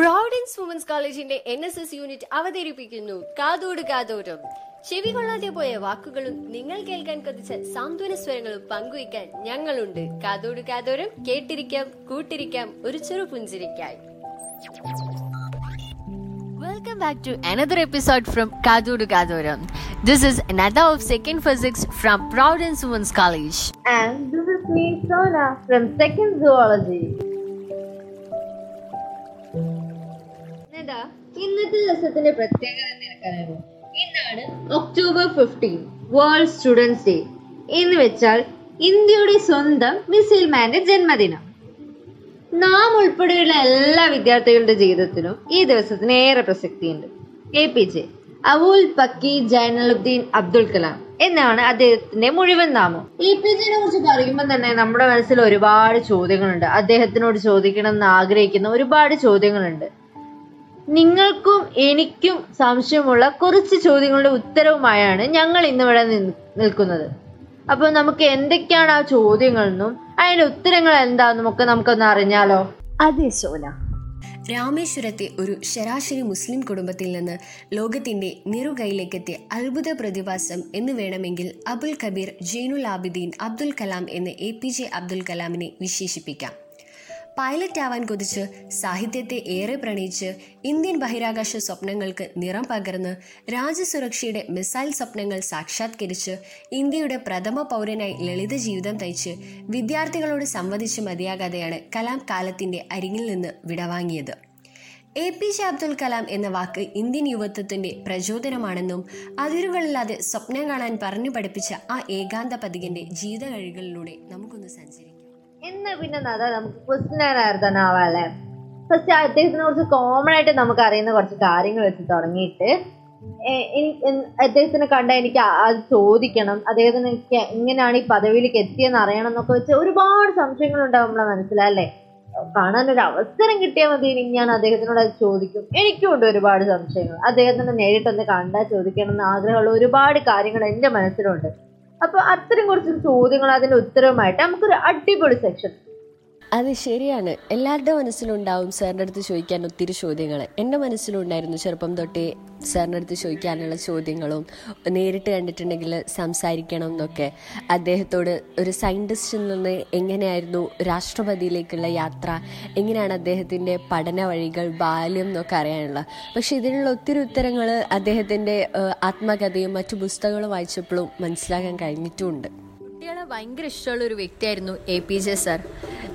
Providence Women's കോളേജിന്റെ N S S unit അവതരിപ്പിക്കുന്നു കാതോട് കാതോരം ചെവി കൊള്ളാതെ പോയ വാക്കുകളും നിങ്ങൾ കേൾക്കാൻ കൊതിച്ച സാന്ത്വന സ്വരങ്ങളും പങ്കുവയ്ക്കാൻ ഞങ്ങളുണ്ട് കാതോട് കാതോരം കേട്ടിരിക്കാം കൂട്ടിരിക്കാം ഒരു ചെറു പുഞ്ചിരിക്കായി Welcome back to another episode from Kadodu Kadoram. This is another of second physics from Providence Women's College. And this is me, Sona, from second zoology. ഇന്നത്തെ ദിവസത്തിന്റെ പ്രത്യേകത നിനക്കറിയാമോ ഇന്നാണ് October fifteen World Students Day എന്ന് വെച്ചാൽ ഇന്ത്യയുടെ സ്വന്തം missile മാന്റെ ജന്മദിനം. നാം ഉൾപ്പെടെയുള്ള എല്ലാ വിദ്യാർത്ഥികളുടെ ജീവിതത്തിലും ഈ ദിവസത്തിന് ഏറെ പ്രസക്തിയുണ്ട്. A P J Abul Pakir Jainulabdeen Abdul Kalam എന്നാണ് അദ്ദേഹത്തിന്റെ മുഴുവൻ നാമം. എ പി ജിനെ കുറിച്ച് പറയുമ്പോൾ തന്നെ നമ്മുടെ മനസ്സിൽ ഒരുപാട് ചോദ്യങ്ങളുണ്ട്. അദ്ദേഹത്തിനോട് ചോദിക്കണം എന്ന് ആഗ്രഹിക്കുന്ന ഒരുപാട് ചോദ്യങ്ങളുണ്ട്. നിങ്ങൾക്കും എനിക്കും സംശയമുള്ള കുറച്ച് ചോദ്യങ്ങളുടെ ഉത്തരവുമായാണ് ഞങ്ങൾ ഇന്നിവിടെ ഇവിടെ നിൽക്കുന്നത്. അപ്പൊ നമുക്ക് എന്തൊക്കെയാണ് ആ ചോദ്യങ്ങളെന്നും അതിന്റെ ഉത്തരങ്ങൾ എന്താണെന്നും ഒക്കെ നമുക്കൊന്ന് അറിഞ്ഞാലോ? അതെ സോന. രാമേശ്വരത്തെ ഒരു ശരാശരി മുസ്ലിം കുടുംബത്തിൽ നിന്ന് ലോകത്തിന്റെ നിറുകൈയിലേക്കെത്തിയ അത്ഭുത പ്രതിഭാസം എന്ന് വേണമെങ്കിൽ അബുൽ കബീർ ജൈനുൽ ആബിദീൻ അബ്ദുൽ കലാം എന്ന് എ പി ജെ അബ്ദുൽ കലാമിനെ വിശേഷിപ്പിക്കാം. പൈലറ്റ് ആവാൻ കൊതിച്ച് സാഹിത്യത്തെ ഏറെ പ്രണയിച്ച് ഇന്ത്യൻ ബഹിരാകാശ സ്വപ്നങ്ങൾക്ക് നിറം പകർന്ന് രാജ്യസുരക്ഷയുടെ മിസൈൽ സ്വപ്നങ്ങൾ സാക്ഷാത്കരിച്ച് ഇന്ത്യയുടെ പ്രഥമ പൗരനായി ലളിത ജീവിതം തയ്ച്ച് വിദ്യാർത്ഥികളോട് സംവദിച്ച് മതിയാകാതെയാണ് കലാം കാലത്തിന്റെ അരികിൽ നിന്ന് വിടവാങ്ങിയത്. A P J Abdul Kalam എന്ന വാക്ക് ഇന്ത്യൻ യുവത്വത്തിന്റെ പ്രചോദനമാണെന്നും അതിരുകളില്ലാതെ സ്വപ്നം കാണാൻ പറഞ്ഞു പഠിപ്പിച്ച ആ ഏകാന്ത പതികന്റെ ജീവിത കഴികളിലൂടെ നമുക്കൊന്ന് സഞ്ചരിക്കാം. എന്നാ പിന്നെ അതാ നമുക്ക് ആൻസർ ആവാല്ലേ ഫസ്റ്റ് അദ്ദേഹത്തിനെ കുറിച്ച് കോമൺ ആയിട്ട് നമുക്ക് അറിയുന്ന കുറച്ച് കാര്യങ്ങൾ വെച്ച് തുടങ്ങിയിട്ട് അദ്ദേഹത്തിനെ കണ്ട എനിക്ക് അത് ചോദിക്കണം. അദ്ദേഹത്തിന് എങ്ങനെയാണ് ഈ പദവിയിലേക്ക് എത്തിയെന്ന് അറിയണം എന്നൊക്കെ വെച്ച് ഒരുപാട് സംശയങ്ങൾ ഉണ്ടാവും നമ്മളെ മനസ്സിലല്ലേ കാണാൻ ഒരു അവസരം കിട്ടിയാൽ മതി ഞാൻ അദ്ദേഹത്തിനോട് അത് ചോദിക്കും. എനിക്കും ഉണ്ട് ഒരുപാട് സംശയങ്ങൾ. അദ്ദേഹത്തിനെ നേരിട്ടൊന്ന് കണ്ടാൽ ചോദിക്കണം എന്ന് ആഗ്രഹമുള്ള ഒരുപാട് കാര്യങ്ങൾ എന്റെ മനസ്സിലുണ്ട്. അപ്പൊ അത്തരം കുറച്ച് ചോദ്യങ്ങൾ അതിന്റെ ഉത്തരവുമായിട്ട് നമുക്കൊരു അടിപൊളി സെക്ഷൻ അത് ശരിയാണ്. എല്ലാവരുടെ മനസ്സിലുണ്ടാവും സാറിന്റെ അടുത്ത് ചോദിക്കാൻ ഒത്തിരി ചോദ്യങ്ങൾ എന്റെ മനസ്സിലുണ്ടായിരുന്നു ചെറുപ്പം തൊട്ടേ സാറിന്റെ അടുത്ത് ചോദിക്കാനുള്ള ചോദ്യങ്ങളും നേരിട്ട് കണ്ടിട്ടുണ്ടെങ്കിൽ സംസാരിക്കണം എന്നൊക്കെ. അദ്ദേഹത്തോട് ഒരു സയന്റിസ്റ്റിൽ നിന്ന് എങ്ങനെയായിരുന്നു രാഷ്ട്രപതിയിലേക്കുള്ള യാത്ര? എങ്ങനെയാണ് അദ്ദേഹത്തിന്റെ പഠന വഴികൾ ബാല്യം എന്നൊക്കെ അറിയാനുള്ള. പക്ഷെ ഇതിനുള്ള ഒത്തിരി ഉത്തരങ്ങൾ അദ്ദേഹത്തിന്റെ ആത്മകഥയും മറ്റു പുസ്തകങ്ങളും വായിച്ചപ്പോഴും മനസ്സിലാക്കാൻ കഴിഞ്ഞിട്ടുമുണ്ട്. കുട്ടികളെ ഭയങ്കര ഇഷ്ടമുള്ള ഒരു വ്യക്തിയായിരുന്നു എ പി ജെ സാർ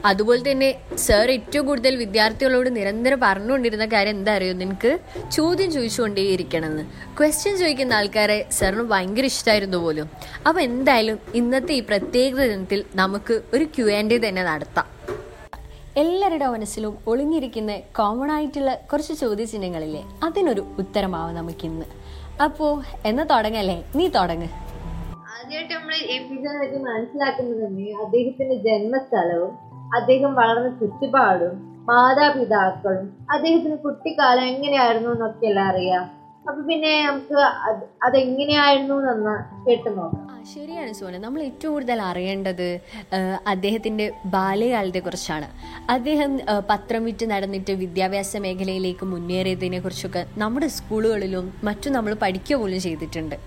അതുപോലെ തന്നെ സാർ ഏറ്റവും കൂടുതൽ വിദ്യാർത്ഥികളോട് നിരന്തരം പറഞ്ഞുകൊണ്ടിരുന്ന കാര്യം എന്താ അറിയോ നിനക്ക്? ചോദ്യം ചോദിച്ചുകൊണ്ടേയിരിക്കണമെന്ന്. ക്വസ്റ്റ്യൻ ചോദിക്കുന്ന ആൾക്കാരെ സാറിന് ഭയങ്കര ഇഷ്ടമായിരുന്നു പോലും. അപ്പോൾ എന്തായാലും ഇന്നത്തെ ഈ പ്രത്യേക ദിനത്തിൽ നമുക്ക് ഒരു ക്യു ആൻഡ് തന്നെ നടത്താം. എല്ലാവരുടെ മനസ്സിലും ഒളിഞ്ഞിരിക്കുന്ന കോമൺ ആയിട്ടുള്ള കുറച്ച് ചോദ്യചിഹ്നങ്ങളില്ലേ? അതിനൊരു ഉത്തരമാവും നമുക്കിന്ന്. അപ്പോൾ എന്നാ തുടങ്ങല്ലേ? നീ തുടങ്ങ്. ആദ്യമായിട്ട് നമ്മൾ ജെ പറ്റി മനസ്സിലാക്കുന്നത് തന്നെ അദ്ദേഹത്തിന്റെ ജന്മസ്ഥലവും അദ്ദേഹം വളർന്ന ചുറ്റുപാടും മാതാപിതാക്കളും അദ്ദേഹത്തിന് കുട്ടിക്കാലം എങ്ങനെയായിരുന്നു എന്നൊക്കെ എല്ലാം അറിയാം. അപ്പൊ പിന്നെ നമുക്ക് അത് അതെങ്ങനെയായിരുന്നു എന്ന് കേട്ടു നോക്കാം. ശരിയാണ് സോന നമ്മൾ ഏറ്റവും കൂടുതൽ അറിയേണ്ടത് അദ്ദേഹത്തിന്റെ ബാല്യകാലത്തെ കുറിച്ചാണ്. അദ്ദേഹം പത്രം വിറ്റ് നടന്നിട്ട് വിദ്യാഭ്യാസ മേഖലയിലേക്ക് മുന്നേറിയതിനെ കുറിച്ചൊക്കെ നമ്മുടെ സ്കൂളുകളിലും മറ്റും നമ്മൾ പഠിക്കുക പോലും ചെയ്തിട്ടുണ്ട്.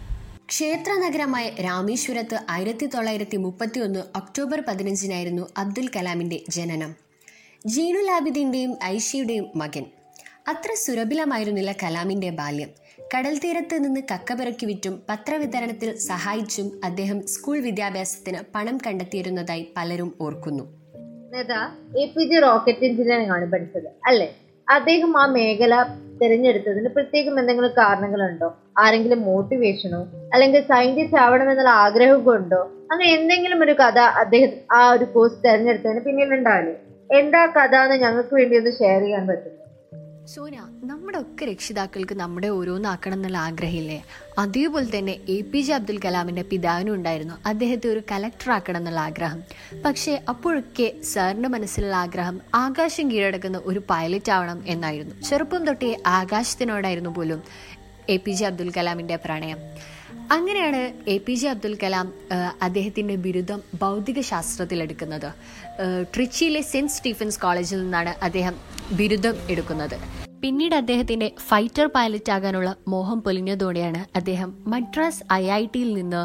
ക്ഷേത്ര നഗരമായ രാമേശ്വരത്ത് ആയിരത്തി തൊള്ളായിരത്തി മുപ്പത്തി ഒന്ന് ഒക്ടോബർ പതിനഞ്ചിനായിരുന്നു അബ്ദുൽ കലാമിന്റെ ജനനം. ജീനു ലാബിദിന്റെയും ഐഷയുടെയും മകൻ. അത്ര സുരഭിലമായിരുന്നില്ല കലാമിന്റെ ബാല്യം. കടൽ തീരത്ത് നിന്ന് കക്കപിറക്കി വിറ്റും പത്രവിതരണത്തിൽ സഹായിച്ചും അദ്ദേഹം സ്കൂൾ വിദ്യാഭ്യാസത്തിന് പണം കണ്ടെത്തിയിരുന്നതായി പലരും ഓർക്കുന്നു. എ റോക്കറ്റ് എഞ്ചിനീയറിംഗ് ആണ് പഠിച്ചത് അല്ലേ? അദ്ദേഹം ആ മേഖല തിരഞ്ഞെടുത്തതിന് പ്രത്യേകം എന്തെങ്കിലും കാരണങ്ങളുണ്ടോ? ആരെങ്കിലും മോട്ടിവേഷനോ അല്ലെങ്കിൽ സയന്റിസ്റ്റ് ആവണമെന്നുള്ള ആഗ്രഹം കൊണ്ടോ? അങ്ങനെ എന്തെങ്കിലും ഒരു കഥ അദ്ദേഹം ആ ഒരു കോഴ്സ് തിരഞ്ഞെടുത്തതിന് പിന്നിലുണ്ടാവില്ലേ? എന്താ കഥ എന്ന് ഞങ്ങൾക്ക് വേണ്ടി ഒന്ന് ഷെയർ ചെയ്യാൻ പറ്റും സോന നമ്മുടെ ഒക്കെ രക്ഷിതാക്കൾക്ക് നമ്മുടെ ഓരോന്നാക്കണം എന്നുള്ള ആഗ്രഹമില്ലേ? അതേപോലെ തന്നെ എ പി ജെ അബ്ദുൽ കലാമിന്റെ പിതാവിനും ഉണ്ടായിരുന്നു. അദ്ദേഹത്തെ ഒരു കലക്ടർ ആക്കണം എന്നുള്ള ആഗ്രഹം. പക്ഷേ അപ്പോഴൊക്കെ സാറിന്റെ മനസ്സിലുള്ള ആഗ്രഹം ആകാശം കീഴടക്കുന്ന ഒരു പൈലറ്റ് ആവണം എന്നായിരുന്നു. ചെറുപ്പം തൊട്ടേ ആകാശത്തിനോടായിരുന്നു പോലും എ പി ജെ അബ്ദുൽ കലാമിന്റെ പ്രണയം. അങ്ങനെയാണ് A P J Abdul Kalam അദ്ദേഹത്തിന്റെ ബിരുദം ഭൗതിക ശാസ്ത്രത്തിൽ എടുക്കുന്നത് ട്രിച്ചിയിലെ സെന്റ് സ്റ്റീഫൻസ് കോളേജിൽ നിന്നാണ് അദ്ദേഹം ബിരുദം എടുക്കുന്നത്. പിന്നീട് അദ്ദേഹത്തിന്റെ ഫൈറ്റർ പൈലറ്റ് ആകാനുള്ള മോഹം പൊലിഞ്ഞതോടെയാണ് അദ്ദേഹം മദ്രാസ് ഐ ഐ ടിയിൽ നിന്ന്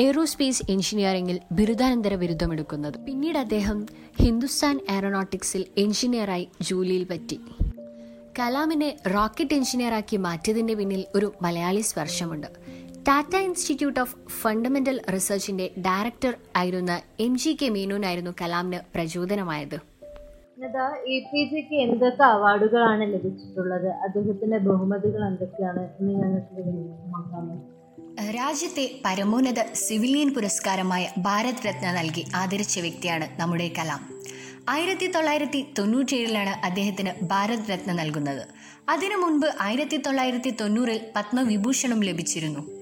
എയ്റോസ്പേസ് എഞ്ചിനീയറിംഗിൽ ബിരുദാനന്തര ബിരുദമെടുക്കുന്നത് പിന്നീട് അദ്ദേഹം ഹിന്ദുസ്ഥാൻ എയറോനോട്ടിക്സിൽ എഞ്ചിനീയറായി ജോലിയിൽ പറ്റി. കലാമിനെ റോക്കറ്റ് എഞ്ചിനീയറാക്കി മാറ്റിയതിന്റെ പിന്നിൽ ഒരു മലയാളി സ്പർശമുണ്ട്. ടാറ്റ ഇൻസ്റ്റിറ്റ്യൂട്ട് ഓഫ് ഫണ്ടമെന്റൽ റിസർച്ചിന്റെ ഡയറക്ടർ ആയിരുന്ന എം ജി കെ മേനോനായിരുന്നു കലാമിന് പ്രചോദനമായത്. എ പി ജിക്ക് എന്തൊക്കെ അവാർഡുകളാണ് ലഭിച്ചിട്ടുള്ളത്? അദ്ദേഹത്തിന്റെ ബഹുമതികൾ എന്തൊക്കെയാണ് എന്ന് ഞങ്ങൾക്ക് വ്യക്തമാക്കാമോ രാജ്യത്തെ പരമോന്നത സിവിലിയൻ പുരസ്കാരമായ ഭാരത് രത്ന നൽകി ആദരിച്ച വ്യക്തിയാണ് നമ്മുടെ കലാം. ആയിരത്തി തൊള്ളായിരത്തി തൊണ്ണൂറ്റിയേഴിലാണ് അദ്ദേഹത്തിന് ഭാരത് രത്ന നൽകുന്നത്. അതിനു മുൻപ് ആയിരത്തി തൊള്ളായിരത്തി തൊണ്ണൂറിൽ പത്മവിഭൂഷണം ലഭിച്ചിരുന്നു.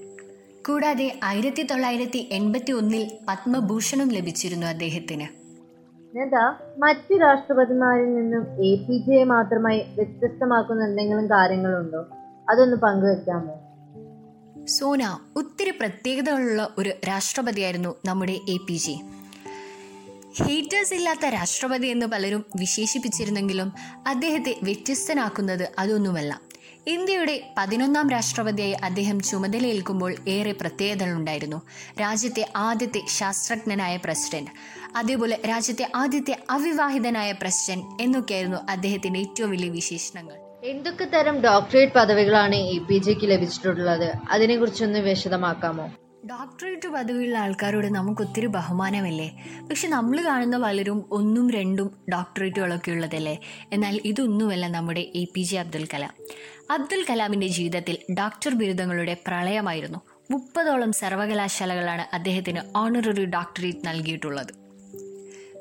കൂടാതെ ആയിരത്തി തൊള്ളായിരത്തി എൺപത്തി ഒന്നിൽ പത്മഭൂഷണം ലഭിച്ചിരുന്നു അദ്ദേഹത്തിന്. നേതാ മറ്റു രാഷ്ട്രപതിമാരിൽ നിന്നും എ പി ജെ മാത്രമായി വ്യത്യസ്തമാക്കുന്ന എന്തെങ്കിലും കാര്യങ്ങളുണ്ടോ? അതൊന്ന് പങ്കുവെക്കാമോ? സോന ഒത്തിരി പ്രത്യേകതകളുള്ള ഒരു രാഷ്ട്രപതിയായിരുന്നു നമ്മുടെ എ പി ജെ. ഹേറ്റേഴ്സ് ഇല്ലാത്ത രാഷ്ട്രപതി എന്ന് പലരും വിശേഷിപ്പിച്ചിരുന്നെങ്കിലും അദ്ദേഹത്തെ വ്യത്യസ്തനാക്കുന്നത് അതൊന്നുമല്ല. ഇന്ത്യയുടെ പതിനൊന്നാം രാഷ്ട്രപതിയായി അദ്ദേഹം ചുമതലയേൽക്കുമ്പോൾ ഏറെ പ്രത്യേകതകളുണ്ടായിരുന്നു. രാജ്യത്തെ ആദ്യത്തെ ശാസ്ത്രജ്ഞനായ പ്രസിഡന്റ് അതേപോലെ രാജ്യത്തെ ആദ്യത്തെ അവിവാഹിതനായ പ്രസിഡന്റ് എന്നൊക്കെയായിരുന്നു അദ്ദേഹത്തിന്റെ ഏറ്റവും വലിയ വിശേഷണങ്ങൾ. എന്തൊക്കെ തരം ഡോക്ടറേറ്റ് പദവികളാണ് എ പി ജെക്ക് ലഭിച്ചിട്ടുള്ളത്? അതിനെ കുറിച്ചൊന്ന് വിശദമാക്കാമോ? ഡോക്ടറേറ്റ് പദവിയുള്ള ആൾക്കാരോട് നമുക്ക് ഒത്തിരി ബഹുമാനമല്ലേ? പക്ഷെ നമ്മൾ കാണുന്ന പലരും ഒന്നും രണ്ടും ഡോക്ടറേറ്റുകളൊക്കെ ഉള്ളതല്ലേ? എന്നാൽ ഇതൊന്നുമല്ല നമ്മുടെ A P J Abdul Kalam. Abdul കലാമിന്റെ ജീവിതത്തിൽ ഡോക്ടർ ബിരുദങ്ങളുടെ പ്രളയമായിരുന്നു. മുപ്പതോളം സർവകലാശാലകളാണ് അദ്ദേഹത്തിന് ഓണററി ഡോക്ടറേറ്റ് നൽകിയിട്ടുള്ളത്.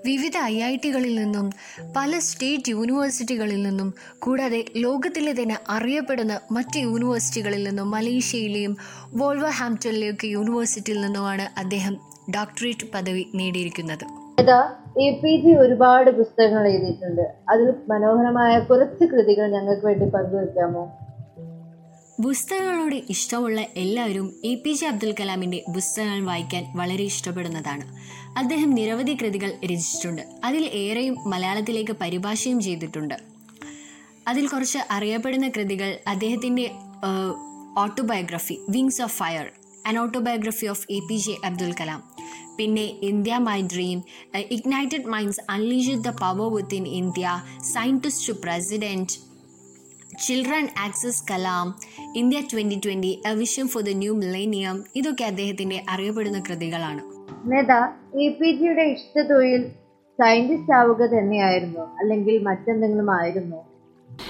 വിവിധ ഐ ഐ ടികളിൽ നിന്നും പല സ്റ്റേറ്റ് യൂണിവേഴ്സിറ്റികളിൽ നിന്നും കൂടാതെ ലോകത്തിലെ തന്നെ അറിയപ്പെടുന്ന മറ്റ് യൂണിവേഴ്സിറ്റികളിൽ നിന്നും മലേഷ്യയിലെയും വോൾവ ഹാംപ്റ്റണിലെയൊക്കെ യൂണിവേഴ്സിറ്റിയിൽ നിന്നുമാണ് അദ്ദേഹം ഡോക്ടറേറ്റ് പദവി നേടിയിരിക്കുന്നത്. എ പി ജി ഒരുപാട് പുസ്തകങ്ങൾ എഴുതിയിട്ടുണ്ട്. അതിൽ മനോഹരമായ കുറച്ച് കൃതികൾ ഞങ്ങൾക്ക് വേണ്ടി പങ്കുവെക്കാമോ? പുസ്തകങ്ങളോട് ഇഷ്ടമുള്ള എല്ലാവരും എ പി ജെ അബ്ദുൽ കലാമിന്റെ പുസ്തകങ്ങൾ വായിക്കാൻ വളരെ ഇഷ്ടപ്പെടുന്നതാണ്. അദ്ദേഹം നിരവധി കൃതികൾ രചിച്ചിട്ടുണ്ട്. അതിൽ ഏറെയും മലയാളത്തിലേക്ക് പരിഭാഷയും ചെയ്തിട്ടുണ്ട്. അതിൽ കുറച്ച് അറിയപ്പെടുന്ന കൃതികൾ അദ്ദേഹത്തിന്റെ autobiography Wings of Fire An Autobiography of A P J Abdul Kalam പിന്നെ India My Dream Ignited Minds Unleash the Power Within India Scientist to President Children access Kalam India Twenty Twenty A Vision for the New Millennium ഇതൊക്കെ അദ്ദേഹത്തിന്റെ അറിയപ്പെടുന്ന കൃതികളാണ്. നേതാ A P ജിയുടെ ഇഷ്ട തൊഴിൽ scientist ആവുക തന്നെയായിരുന്നു അല്ലെങ്കിൽ മറ്റെന്തെങ്കിലും ആയിരുന്നു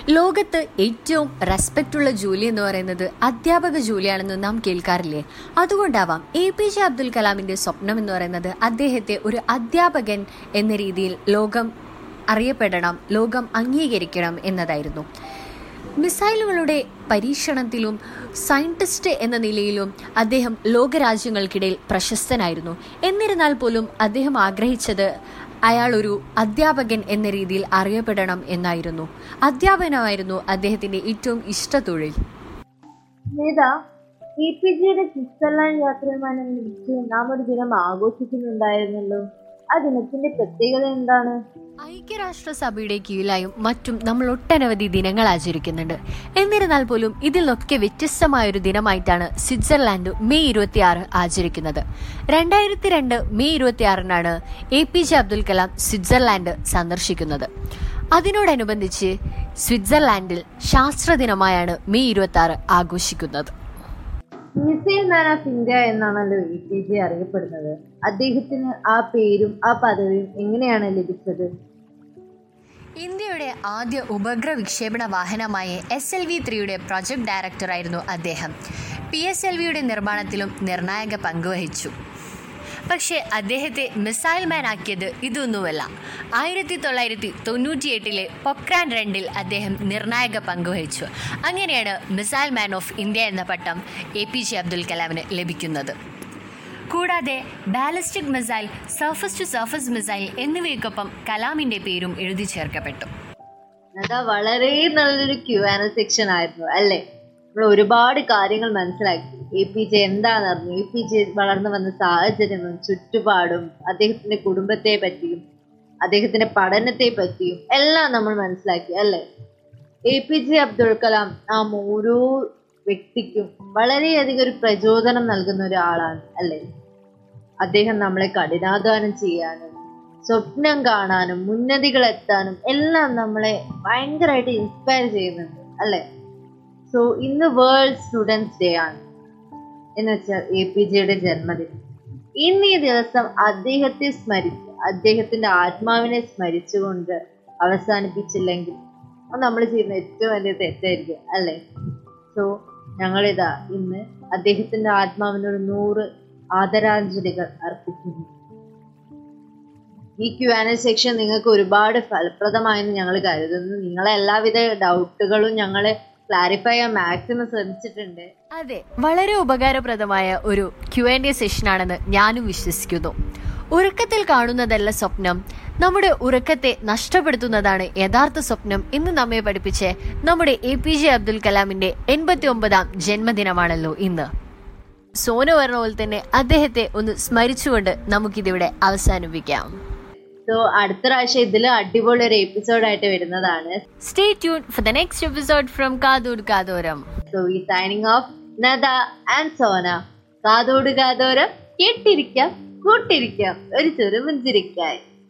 ലോകത്ത് ഏറ്റവും റെസ്പെക്റ്റ് ഉള്ള ജോലി എന്ന് പറയുന്നത് അധ്യാപക ജോലിയാണെന്ന് നാം കേൾക്കാറില്ലേ? അതുകൊണ്ടാവാം എ പി ജെ അബ്ദുൽ കലാമിന്റെ സ്വപ്നം എന്ന് പറയുന്നത് അദ്ദേഹത്തെ ഒരു അധ്യാപകൻ എന്ന രീതിയിൽ ലോകം അറിയപ്പെടണം ലോകം അംഗീകരിക്കണം എന്നതായിരുന്നു. മിസൈലുകളുടെ പരീക്ഷണത്തിലും സയന്റിസ്റ്റ് എന്ന നിലയിലും അദ്ദേഹം ലോകരാജ്യങ്ങൾക്കിടയിൽ പ്രശസ്തനായിരുന്നു. എന്നിരുന്നാൽ പോലും അദ്ദേഹം ആഗ്രഹിച്ചത് അയാൾ ഒരു അധ്യാപകൻ എന്ന രീതിയിൽ അറിയപ്പെടണം എന്നായിരുന്നു. അധ്യാപനമായിരുന്നു അദ്ദേഹത്തിന്റെ ഏറ്റവും ഇഷ്ട തൊഴിൽ. സ്വിറ്റ്സർലാൻഡ് യാത്രയുമായി നാം ഒരു ദിനം ആഘോഷിക്കുന്നുണ്ടായിരുന്നല്ലോ. ആ ദിനത്തിന്റെ പ്രത്യേകത എന്താണ്? ഐക്യരാഷ്ട്രസഭയുടെ കീഴിലായും മറ്റും നമ്മൾ ഒട്ടനവധി ദിനങ്ങൾ ആചരിക്കുന്നുണ്ട്. എന്നിരുന്നാൽ പോലും ഇതിലൊക്കെ വ്യത്യസ്തമായ ഒരു ദിനമായിട്ടാണ് സ്വിറ്റ്സർലാൻഡ് മെയ് ഇരുപത്തിയാറ് ആചരിക്കുന്നത്. രണ്ടായിരത്തി രണ്ട് May ഇരുപത്തിയാറിനാണ് A P J Abdul Kalam Switzerland സന്ദർശിക്കുന്നത്. അതിനോടനുബന്ധിച്ച് സ്വിറ്റ്സർലാൻഡിൽ ശാസ്ത്ര ദിനമായാണ് മെയ് ഇരുപത്തി ആഘോഷിക്കുന്നത്. മിസൈൽ മാൻ ഓഫ് ഇന്ത്യ എന്നാണല്ലോ എ പി ജെ അറിയപ്പെടുന്നത്. അദ്ദേഹത്തിന് ആ പേരും ആ പദവിയും എങ്ങനെയാണ് ലഭിച്ചത്? ഇന്ത്യയുടെ ആദ്യ ഉപഗ്രഹ വിക്ഷേപണ വാഹനമായ എസ് എൽ വി ത്രീയുടെ പ്രൊജക്ട് ഡയറക്ടറായിരുന്നു അദ്ദേഹം. പി എസ് എൽ വിയുടെ നിർമ്മാണത്തിലും നിർണായക പങ്കുവഹിച്ചു പക്ഷേ അദ്ദേഹത്തെ മിസൈൽ മാൻ ആക്കിയത് ഇതൊന്നുമല്ല. ആയിരത്തി തൊള്ളായിരത്തി തൊണ്ണൂറ്റിയെട്ടിലെ പൊക്രാൻ രണ്ടിൽ അദ്ദേഹം നിർണായക പങ്കുവഹിച്ചു അങ്ങനെയാണ് മിസൈൽ മാൻ ഓഫ് ഇന്ത്യ എന്ന പട്ടം എ പി ജെ അബ്ദുൽ കലാമിന് ലഭിക്കുന്നത്. കൂടാതെ ballistic missile surface to surface missile എന്നിവയ്ക്കൊപ്പം കലാമിന്റെ പേരും എഴുതി ചേർക്കപ്പെട്ടു. അതാ വളരെ നല്ലൊരു ക്യു ആൻഡ് സെക്ഷൻ ആയിരുന്നു അല്ലേ? നമ്മൾ ഒരുപാട് കാര്യങ്ങൾ മനസ്സിലാക്കി. എ പി ജെ എന്താണെന്നറിഞ്ഞു. എ പി ജെ വളർന്നു വന്ന സാഹചര്യങ്ങളും ചുറ്റുപാടും അദ്ദേഹത്തിന്റെ കുടുംബത്തെ പറ്റിയും അദ്ദേഹത്തിന്റെ പഠനത്തെ പറ്റിയും എല്ലാം നമ്മൾ മനസ്സിലാക്കി അല്ലേ? A P J Abdul Kalam ആ ഓരോ വ്യക്തിക്കും വളരെയധികം ഒരു പ്രചോദനം നൽകുന്ന ഒരാളാണ് അല്ലേ? അദ്ദേഹം നമ്മളെ കഠിനാധ്വാനം ചെയ്യാനും സ്വപ്നം കാണാനും ഉന്നതികൾ എത്താനും എല്ലാം നമ്മളെ ഭയങ്കരമായിട്ട് ഇൻസ്പയർ ചെയ്യുന്നുണ്ട് അല്ലേ? സോ ഇന്ന് വേൾഡ് സ്റ്റുഡൻസ് ഡേ ആണ്. എന്ന് വെച്ചാൽ എ പി ജെയുടെ ജന്മദിനം. ഇന്ന് ഈ ദിവസം അദ്ദേഹത്തെ സ്മരിച്ച് അദ്ദേഹത്തിന്റെ ആത്മാവിനെ സ്മരിച്ചുകൊണ്ട് അവസാനിപ്പിച്ചില്ലെങ്കിൽ അത് നമ്മൾ ചെയ്യുന്ന ഏറ്റവും വലിയ തെറ്റായിരിക്കും അല്ലേ? സോ ഞങ്ങളിതാ ഇന്ന് അദ്ദേഹത്തിന്റെ ആത്മാവിനൊരു നൂറ് ആദരാഞ്ജലികൾ അർപ്പിക്കുന്നു. ഈ ക്യു ആൻ എ സെക്ഷൻ നിങ്ങൾക്ക് ഒരുപാട് ഫലപ്രദമായെന്ന് ഞങ്ങൾ കരുതുന്നു. നിങ്ങളെ എല്ലാവിധ ഡൗട്ടുകളും ഞങ്ങൾ ക്ലാരിഫൈ ചെയ്യാൻ മാക്സിമം ശ്രമിച്ചിട്ടുണ്ട്. അതെ വളരെ ഉപകാരപ്രദമായ ഒരു ക്യു ആൻഡ് എ സെഷനാണെന്ന് ഞാനും വിശ്വസിക്കുന്നു. ഉറക്കത്തിൽ കാണുന്നതല്ല സ്വപ്നം. നമ്മുടെ ഉറക്കത്തെ നഷ്ടപ്പെടുത്തുന്നതാണ് യഥാർത്ഥ സ്വപ്നം എന്ന് നമ്മെ പഠിപ്പിച്ച് നമ്മുടെ എ പി ജെ അബ്ദുൽ കലാമിന്റെ എൺപത്തി ഒമ്പതാം ജന്മദിനമാണല്ലോ ഇന്ന്. സോന പറഞ്ഞ പോലെ തന്നെ അദ്ദേഹത്തെ ഒന്ന് സ്മരിച്ചുകൊണ്ട് നമുക്കിതിവിടെ അവസാനിപ്പിക്കാം. സോ അടുത്ത പ്രാവശ്യം ഇതിൽ അടിപൊളി ഒരു എപ്പിസോഡ് ആയിട്ട് വരുന്നതാണ്. Stay tune for the next episode from Kathoor Kathoram so ഈ signing off Nada and Sona Kathodu Kathoram കേട്ടിരിക്കാം കൂട്ടിരിക്കാം. ഒരു ചെറു ചെറുമുഞ്ചിരിക്കായി